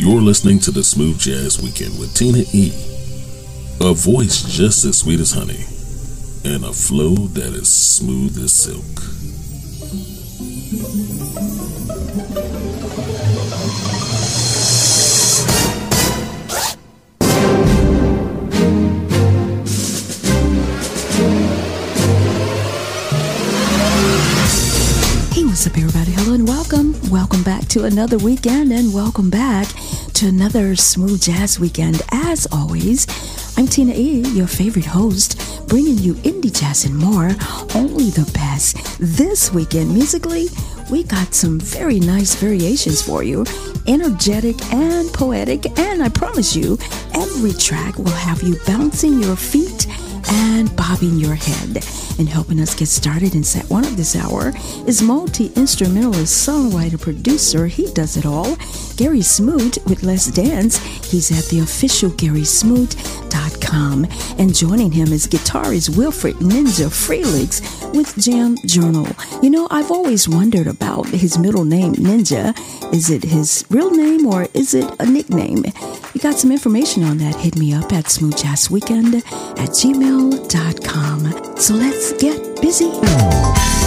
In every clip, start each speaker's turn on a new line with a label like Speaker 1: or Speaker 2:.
Speaker 1: You're listening to the Smooth Jazz Weekend with Tina E. A voice just as sweet as honey, and a flow that is smooth as silk.
Speaker 2: What's up, everybody? Hello and welcome. Welcome back to another weekend and welcome back to another Smooth Jazz Weekend. As always, I'm Tina E., your favorite host, bringing you indie jazz and more, only the best. This weekend, musically, we got some very nice variations for you, energetic and poetic, and I promise you, every track will have you bouncing your feet and bobbing your head. And helping us get started in set one of this hour is multi-instrumentalist, songwriter, producer, he does it all, Gary Smoot with Let's Dance. He's at the official GarySmoot.com. And joining him is guitarist Wilfred Ninja Felix with Jam Journal. You know, I've always wondered about his middle name, Ninja. Is it his real name or is it a nickname? You got some information on that? Hit me up at smoothjazzweekend at So let's get busy.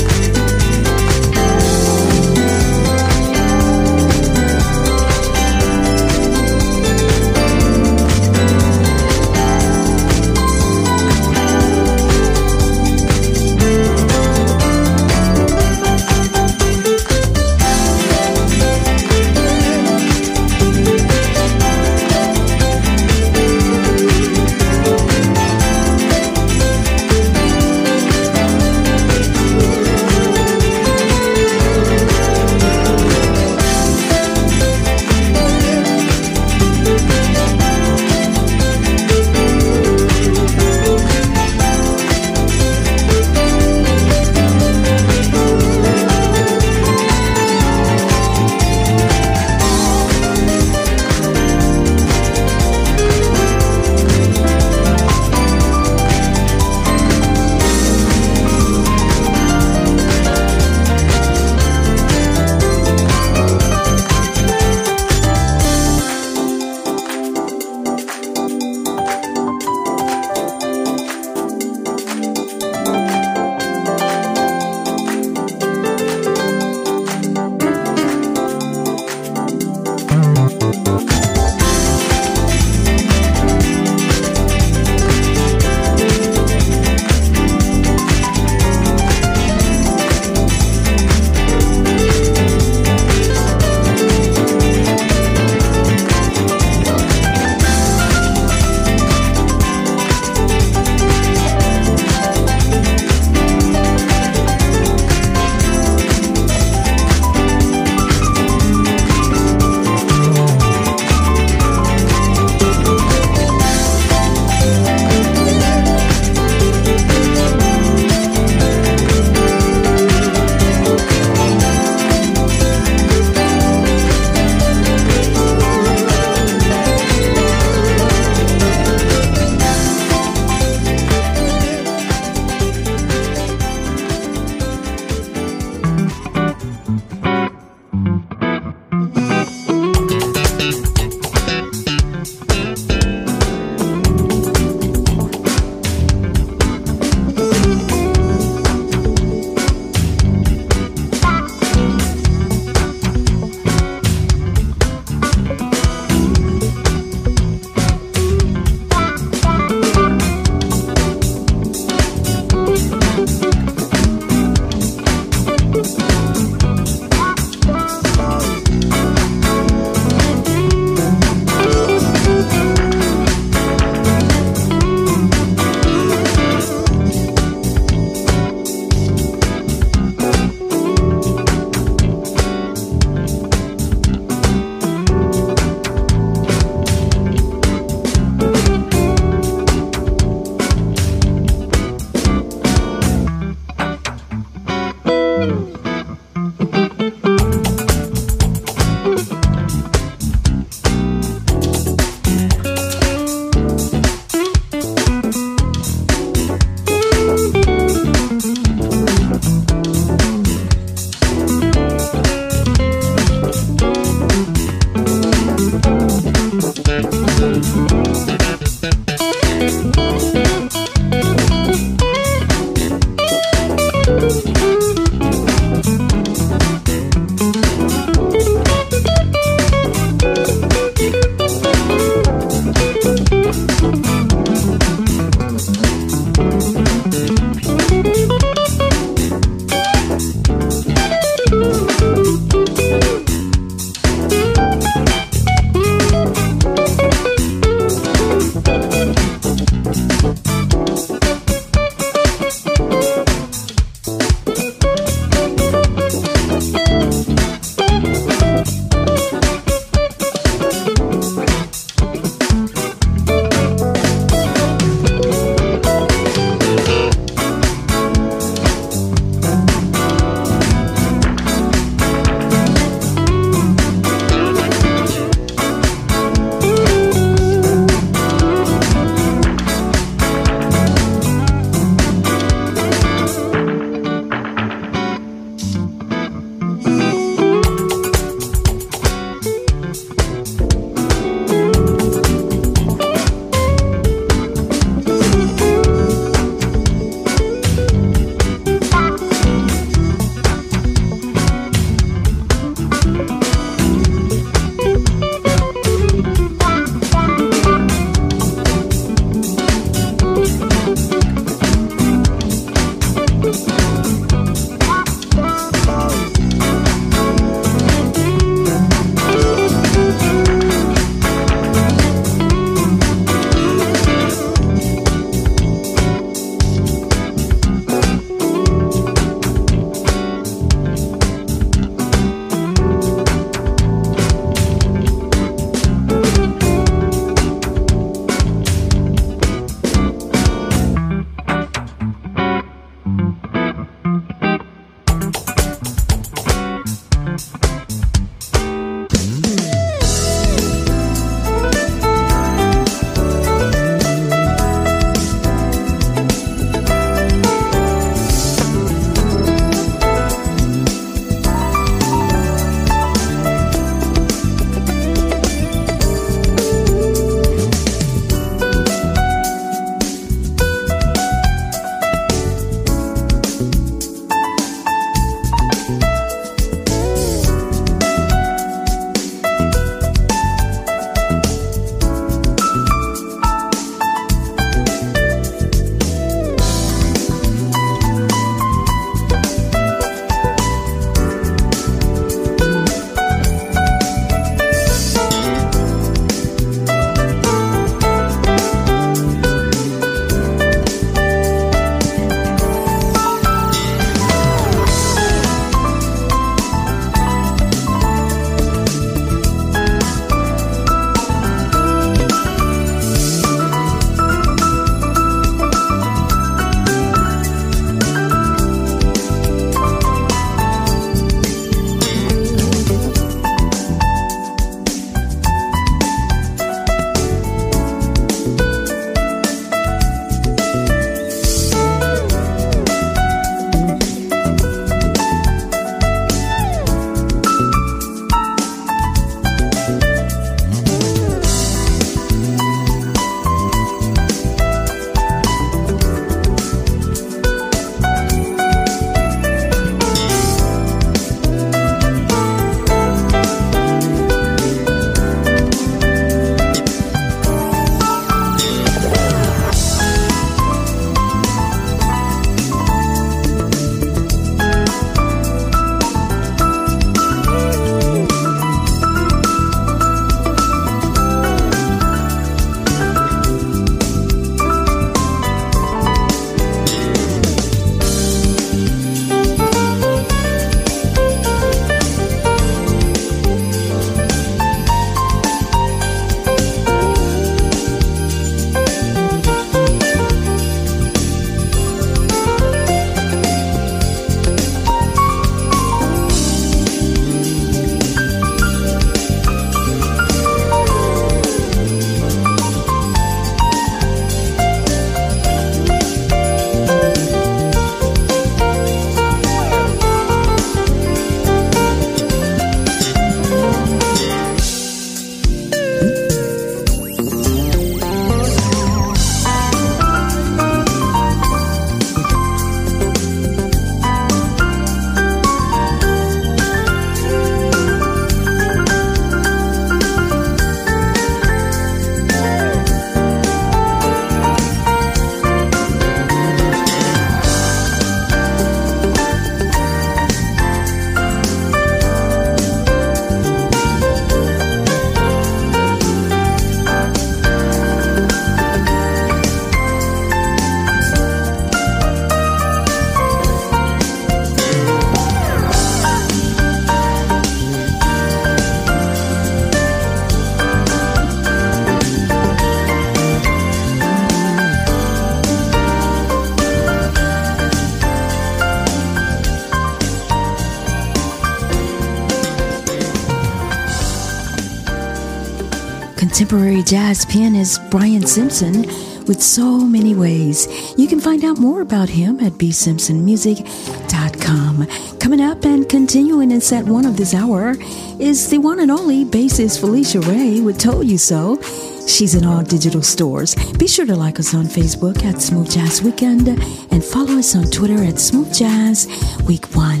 Speaker 2: Jazz pianist Brian Simpson with so many ways. You can find out more about him at bsimpsonmusic.com. Coming up and continuing in set one of this hour is the one and only bassist Phylicia Rae with Told You So. She's in all digital stores. Be sure to like us on Facebook at Smooth Jazz Weekend and follow us on Twitter at Smooth Jazz Week One.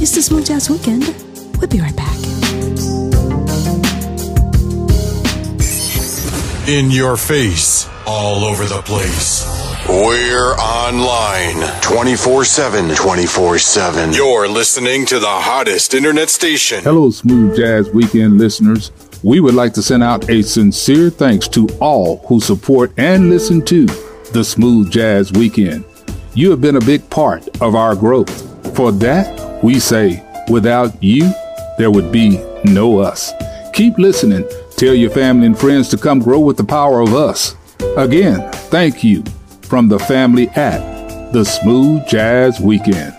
Speaker 2: It's the Smooth Jazz Weekend. We'll be right back.
Speaker 3: In your face, all over the place. We're online 24 7. 24 7. You're listening to the hottest internet station.
Speaker 4: Hello, Smooth Jazz Weekend listeners. We would like to send out a sincere thanks to all who support and listen to the Smooth Jazz Weekend. You have been a big part of our growth. For that, we say, without you, there would be no us. Keep listening. Tell your family and friends to come grow with the power of us. Again, thank you from the family at the Smooth Jazz Weekend.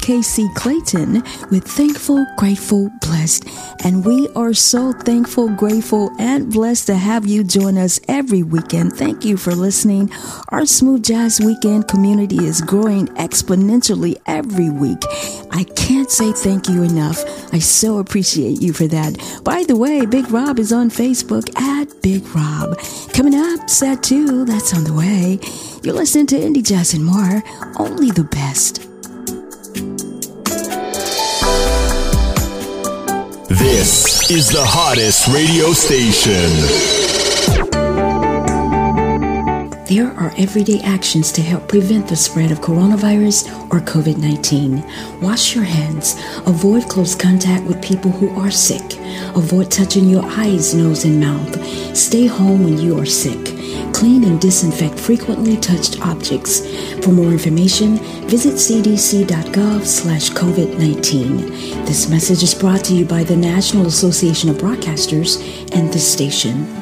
Speaker 2: KC Clayton with Thankful, Grateful, Blessed. And we are so thankful, grateful, and blessed to have you join us every weekend. Thank you for listening. Our Smooth Jazz Weekend community is growing exponentially every week. I can't say thank you enough. I so appreciate you for that. By the way, Bigg Robb is on Facebook at Bigg Robb. Coming up, set two, that's on the way. You're listening to Indie Jazz and more, only the best.
Speaker 3: This is the hottest radio station.
Speaker 2: There are everyday actions to help prevent the spread of coronavirus or COVID 19. Wash your hands. Avoid close contact with people who are sick. Avoid touching your eyes, nose, and mouth. Stay home when you are sick. Clean and disinfect frequently touched objects. For more information, visit cdc.gov slash COVID-19. This message is brought to you by the National Association of Broadcasters and this station.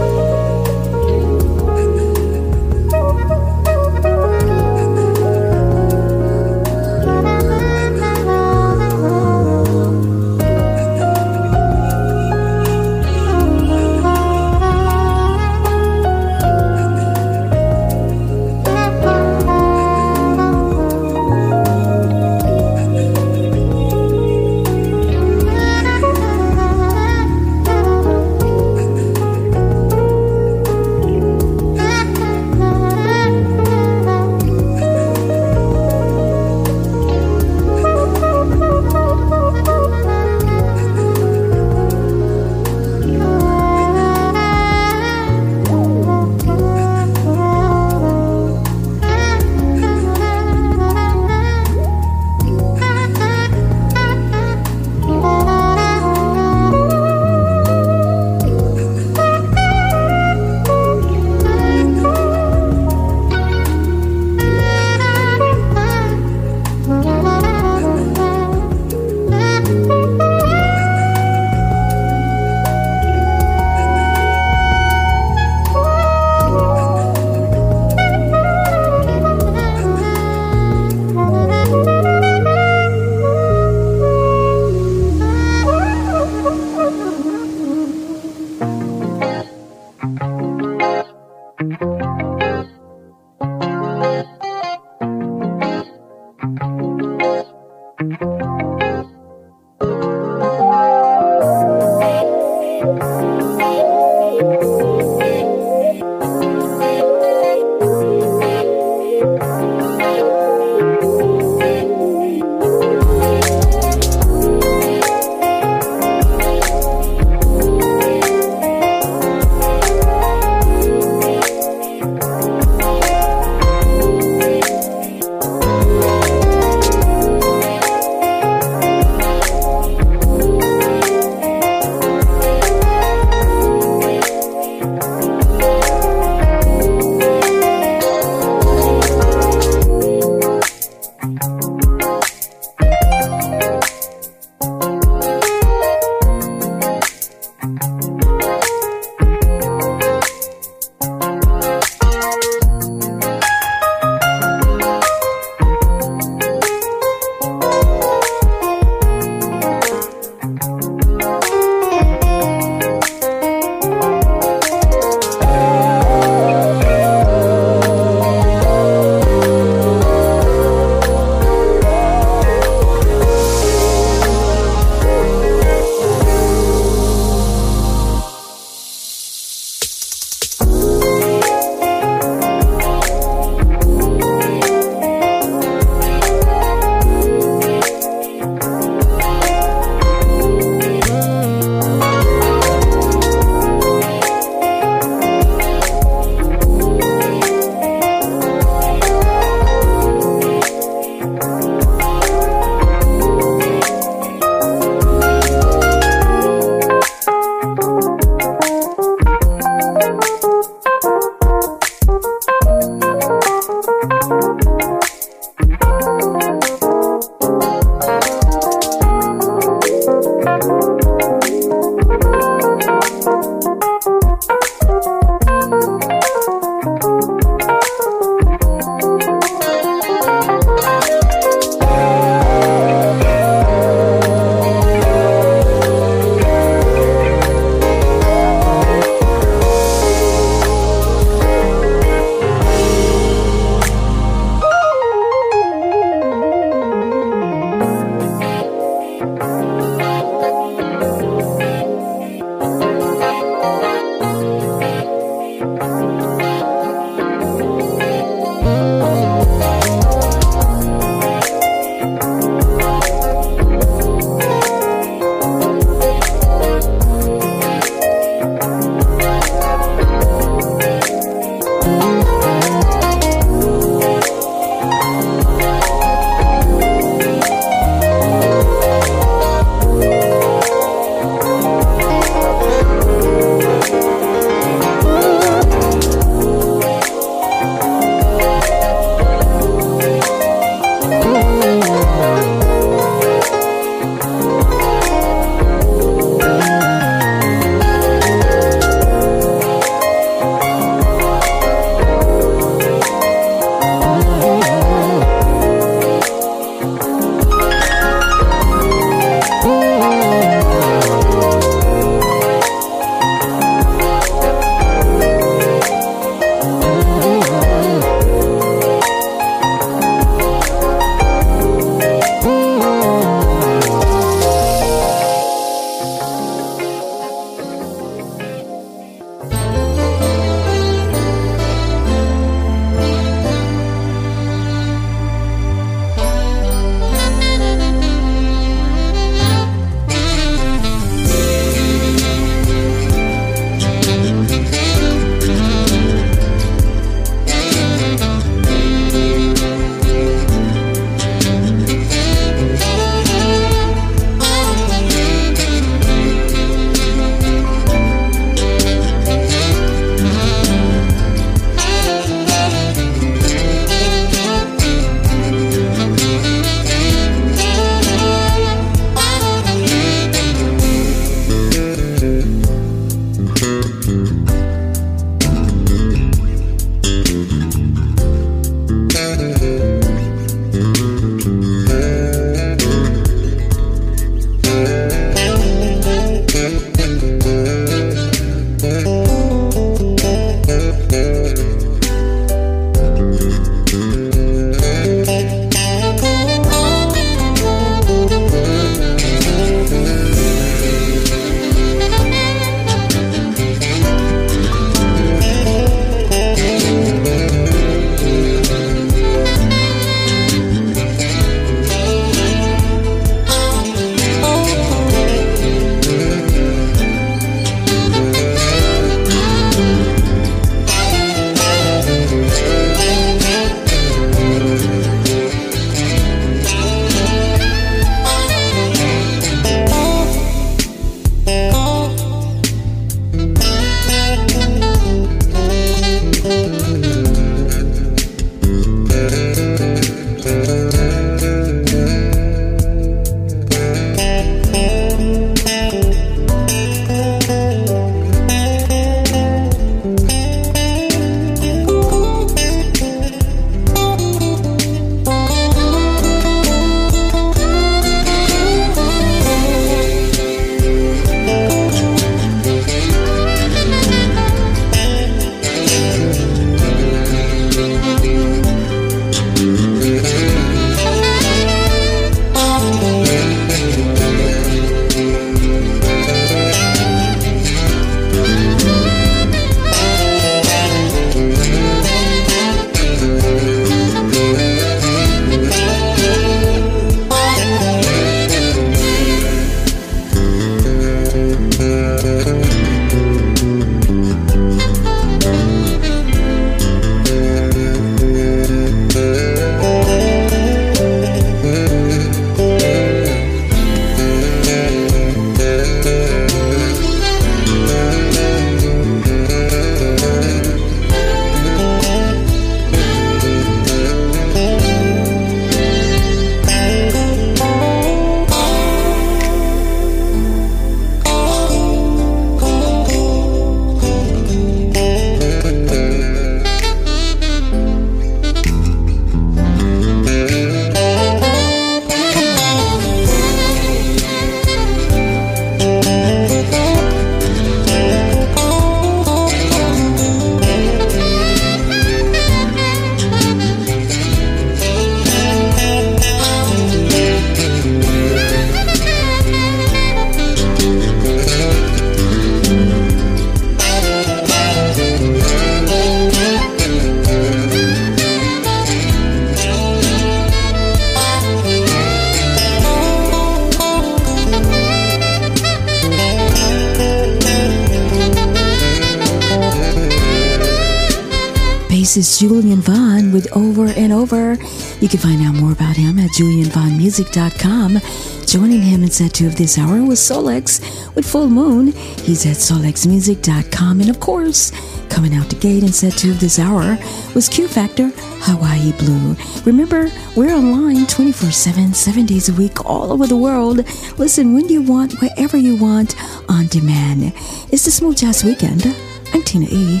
Speaker 2: Julian Vaughn with Over and Over. You can find out more about him at julianvaughnmusic.com. Joining him in set two of this hour was Solex with Full Moon. He's at solexmusic.com. And of course, coming out the gate in set two of this hour was Q Factor Hawaii Blue. Remember, we're online 24 7, seven days a week, all over the world. Listen when you want, wherever you want, on demand. It's the Smooth Jazz Weekend. I'm Tina E.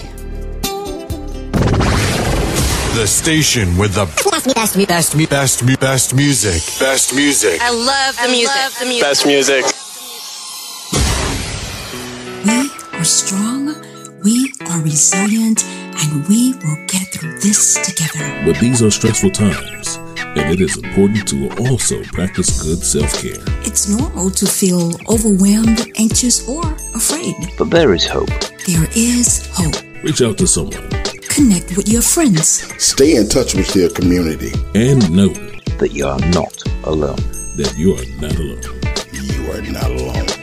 Speaker 3: The station with the best, best, best, best, best, best music. Best music.
Speaker 5: I love the music. Love the music.
Speaker 6: Best music.
Speaker 2: We are strong, we are resilient, and we will get through this together.
Speaker 1: But these are stressful times, and it is important to also practice good self care.
Speaker 2: It's normal to feel overwhelmed, anxious, or afraid.
Speaker 6: But there is hope.
Speaker 2: There is hope.
Speaker 1: Reach out to someone
Speaker 2: Connect with your friends.
Speaker 7: Stay in touch with your community.
Speaker 1: And know
Speaker 6: that you are not alone.
Speaker 1: That you are not alone.
Speaker 7: You are not alone.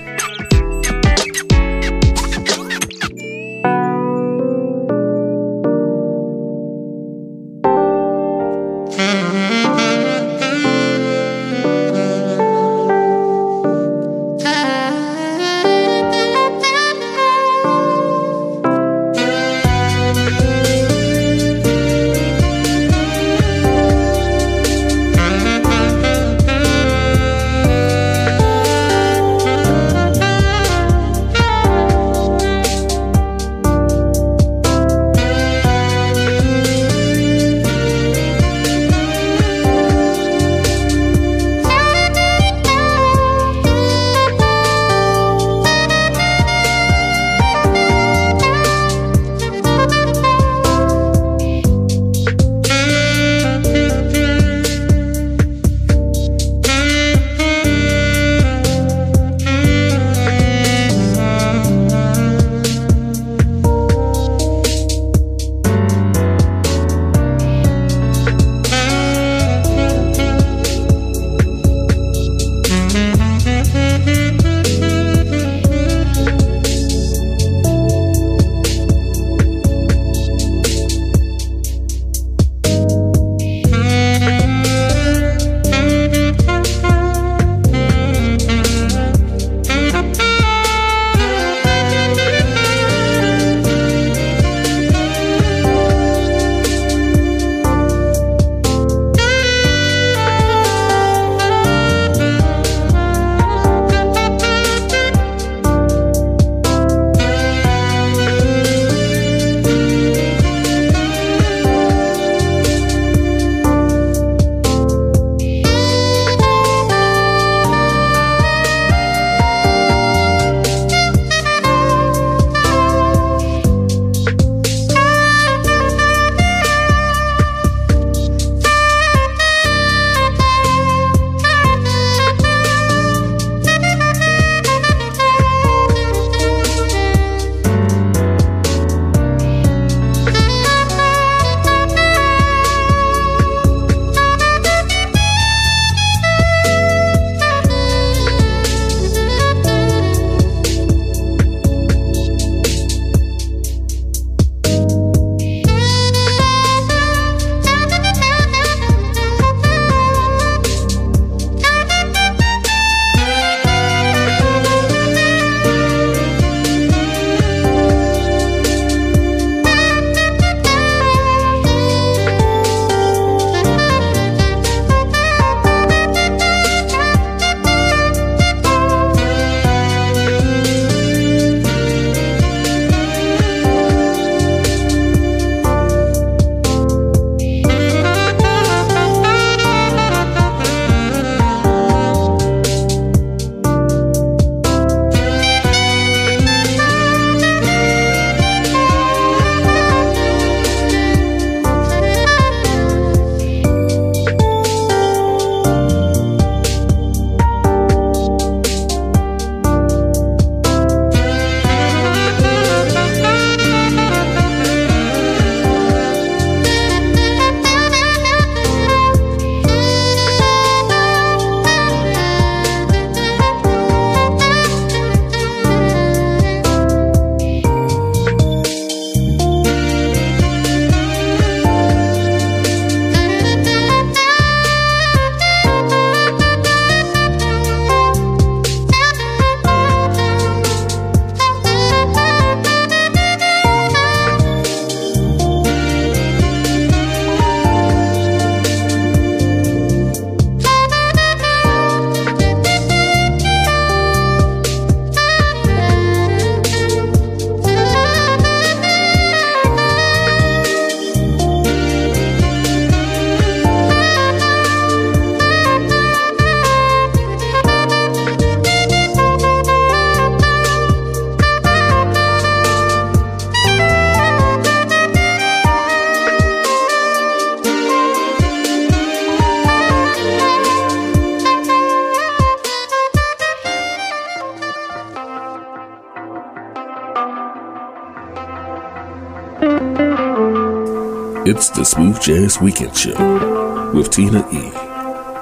Speaker 1: It's the Smooth Jazz Weekend Show with Tina E.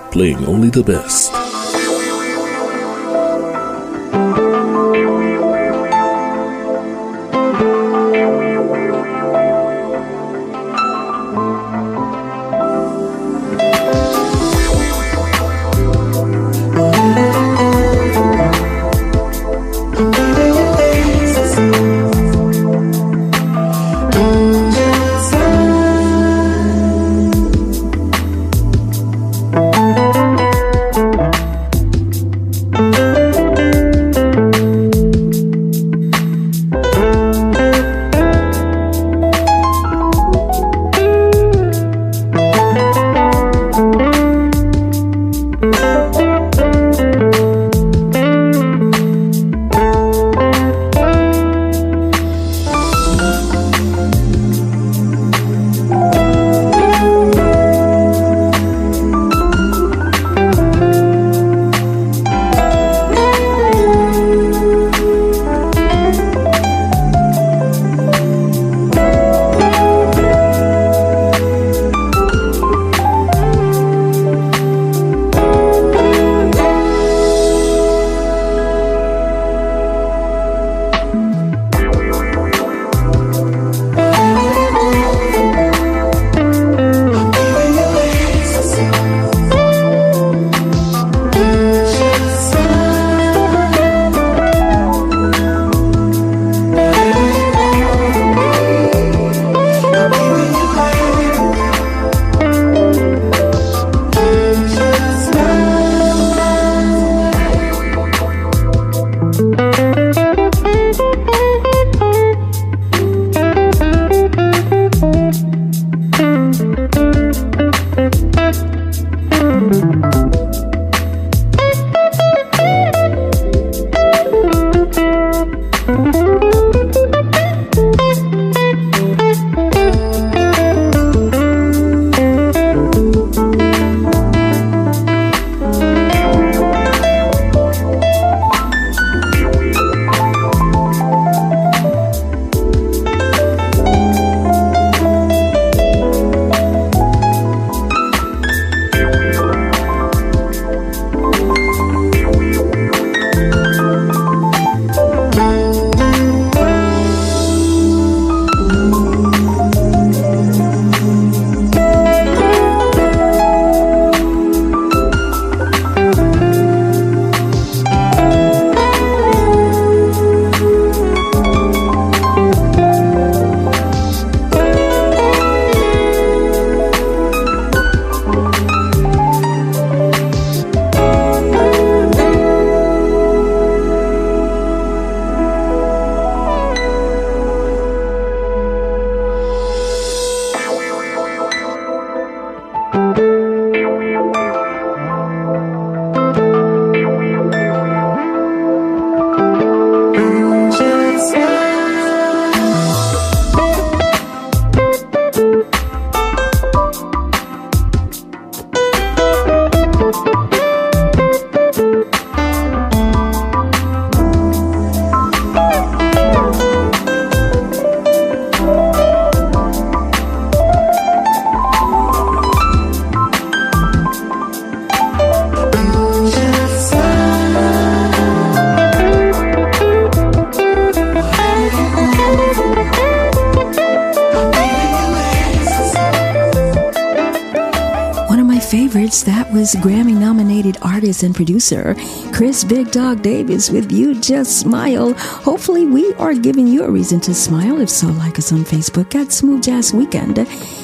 Speaker 1: Playing only the best.
Speaker 2: Producer Chris Big Dog Davis with You Just Smile. Hopefully, we are giving you a reason to smile. If so, like us on Facebook at Smooth Jazz Weekend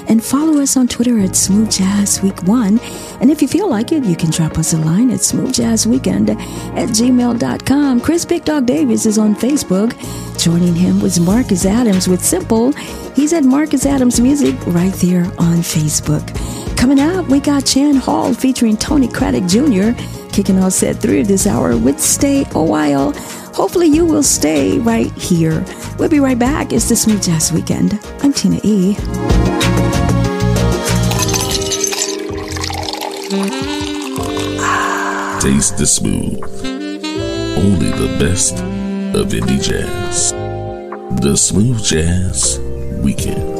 Speaker 2: and follow us on Twitter at Smooth Jazz Week 1. And if you feel like it, you can drop us a line at Smooth Jazz Weekend at gmail.com. Chris Big Dog Davis is on Facebook. Joining him was Marcus Adams with Simple. He's at Marcus Adams Music right there on Facebook. Coming up, we got Chan Hall featuring Tony Craddock Jr. kicking off set three of this hour with Stay a While. Hopefully, you will stay right here. We'll be right back. It's the Smooth Jazz Weekend. I'm Tina E.
Speaker 1: Taste the smooth. Only the best of indie jazz. The Smooth Jazz Weekend.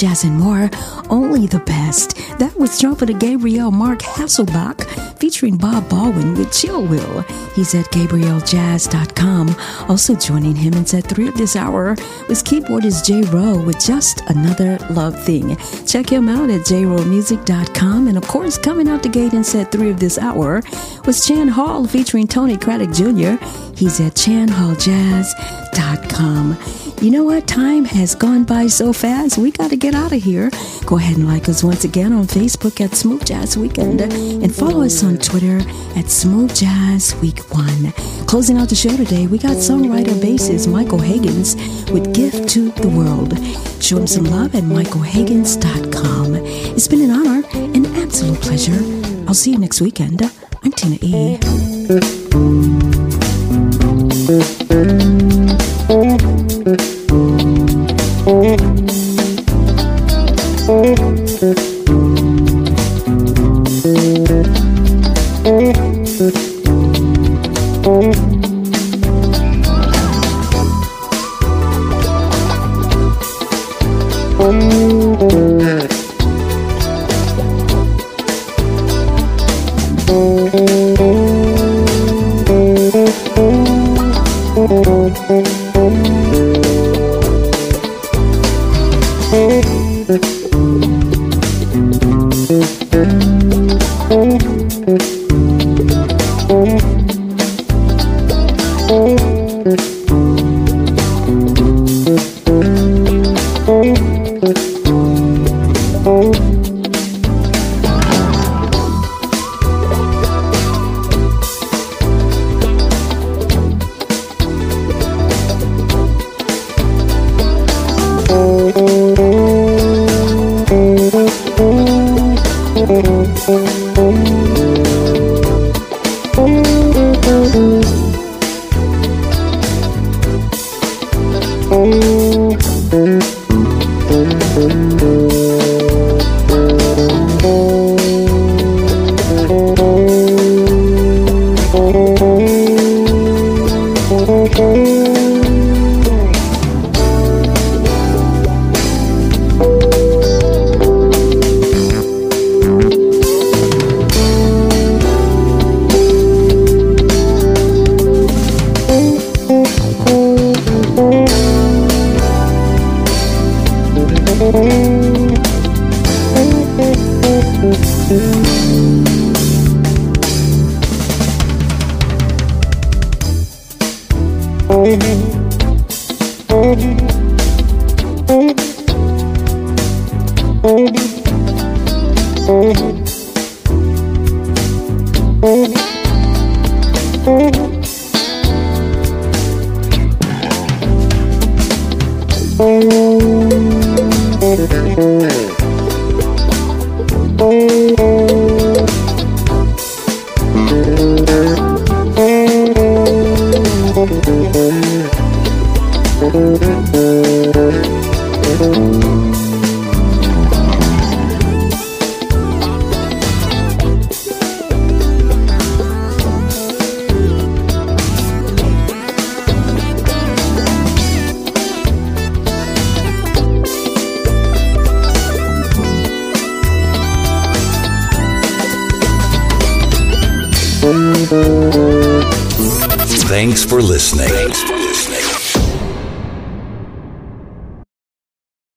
Speaker 2: Jazz and more, only the best. That was trumpeter Gabriel Mark Hasselbach featuring Bob Baldwin with Chill Will. He's at GabrielJazz.com. Also joining him in set three of this hour was keyboardist Jaye Rowe with Just Another Love Thing. Check him out at jrowemusic.com. And of course, coming out the gate in set three of this hour was Chan Hall featuring Tony Craddock Jr. He's at chanhalljazz.com. You know what? Time has gone by so fast. We got to get out of here. Go ahead and like us once again on Facebook at Smooth Jazz Weekend and follow us on Twitter at Smooth Jazz Week One. Closing out the show today, we got songwriter bassist Michael Haggins with Gift to the World. Show him some love at michaelhaggins.com. It's been an honor, an absolute pleasure. I'll see you next weekend. I'm Tina E.
Speaker 3: Thanks for